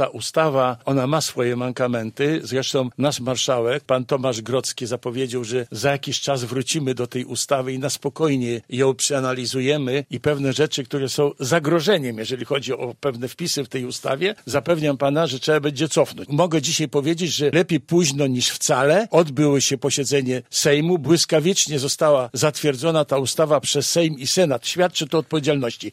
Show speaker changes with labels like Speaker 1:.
Speaker 1: ta ustawa, ona ma swoje mankamenty. Zresztą nasz marszałek, pan Tomasz Grocki zapowiedział, że za jakiś czas wrócimy do tej ustawy i na spokojnie ją przeanalizujemy i pewne rzeczy, które są zagrożeniem, jeżeli chodzi o pewne wpisy w tej ustawie, zapewniam pana, że trzeba będzie cofnąć. Mogę dzisiaj powiedzieć, że lepiej późno niż wcale. Odbyło się posiedzenie Sejmu, błyskawicznie została zatwierdzona ta ustawa przez Sejm i Senat. Świadczy to odpowiedzialności.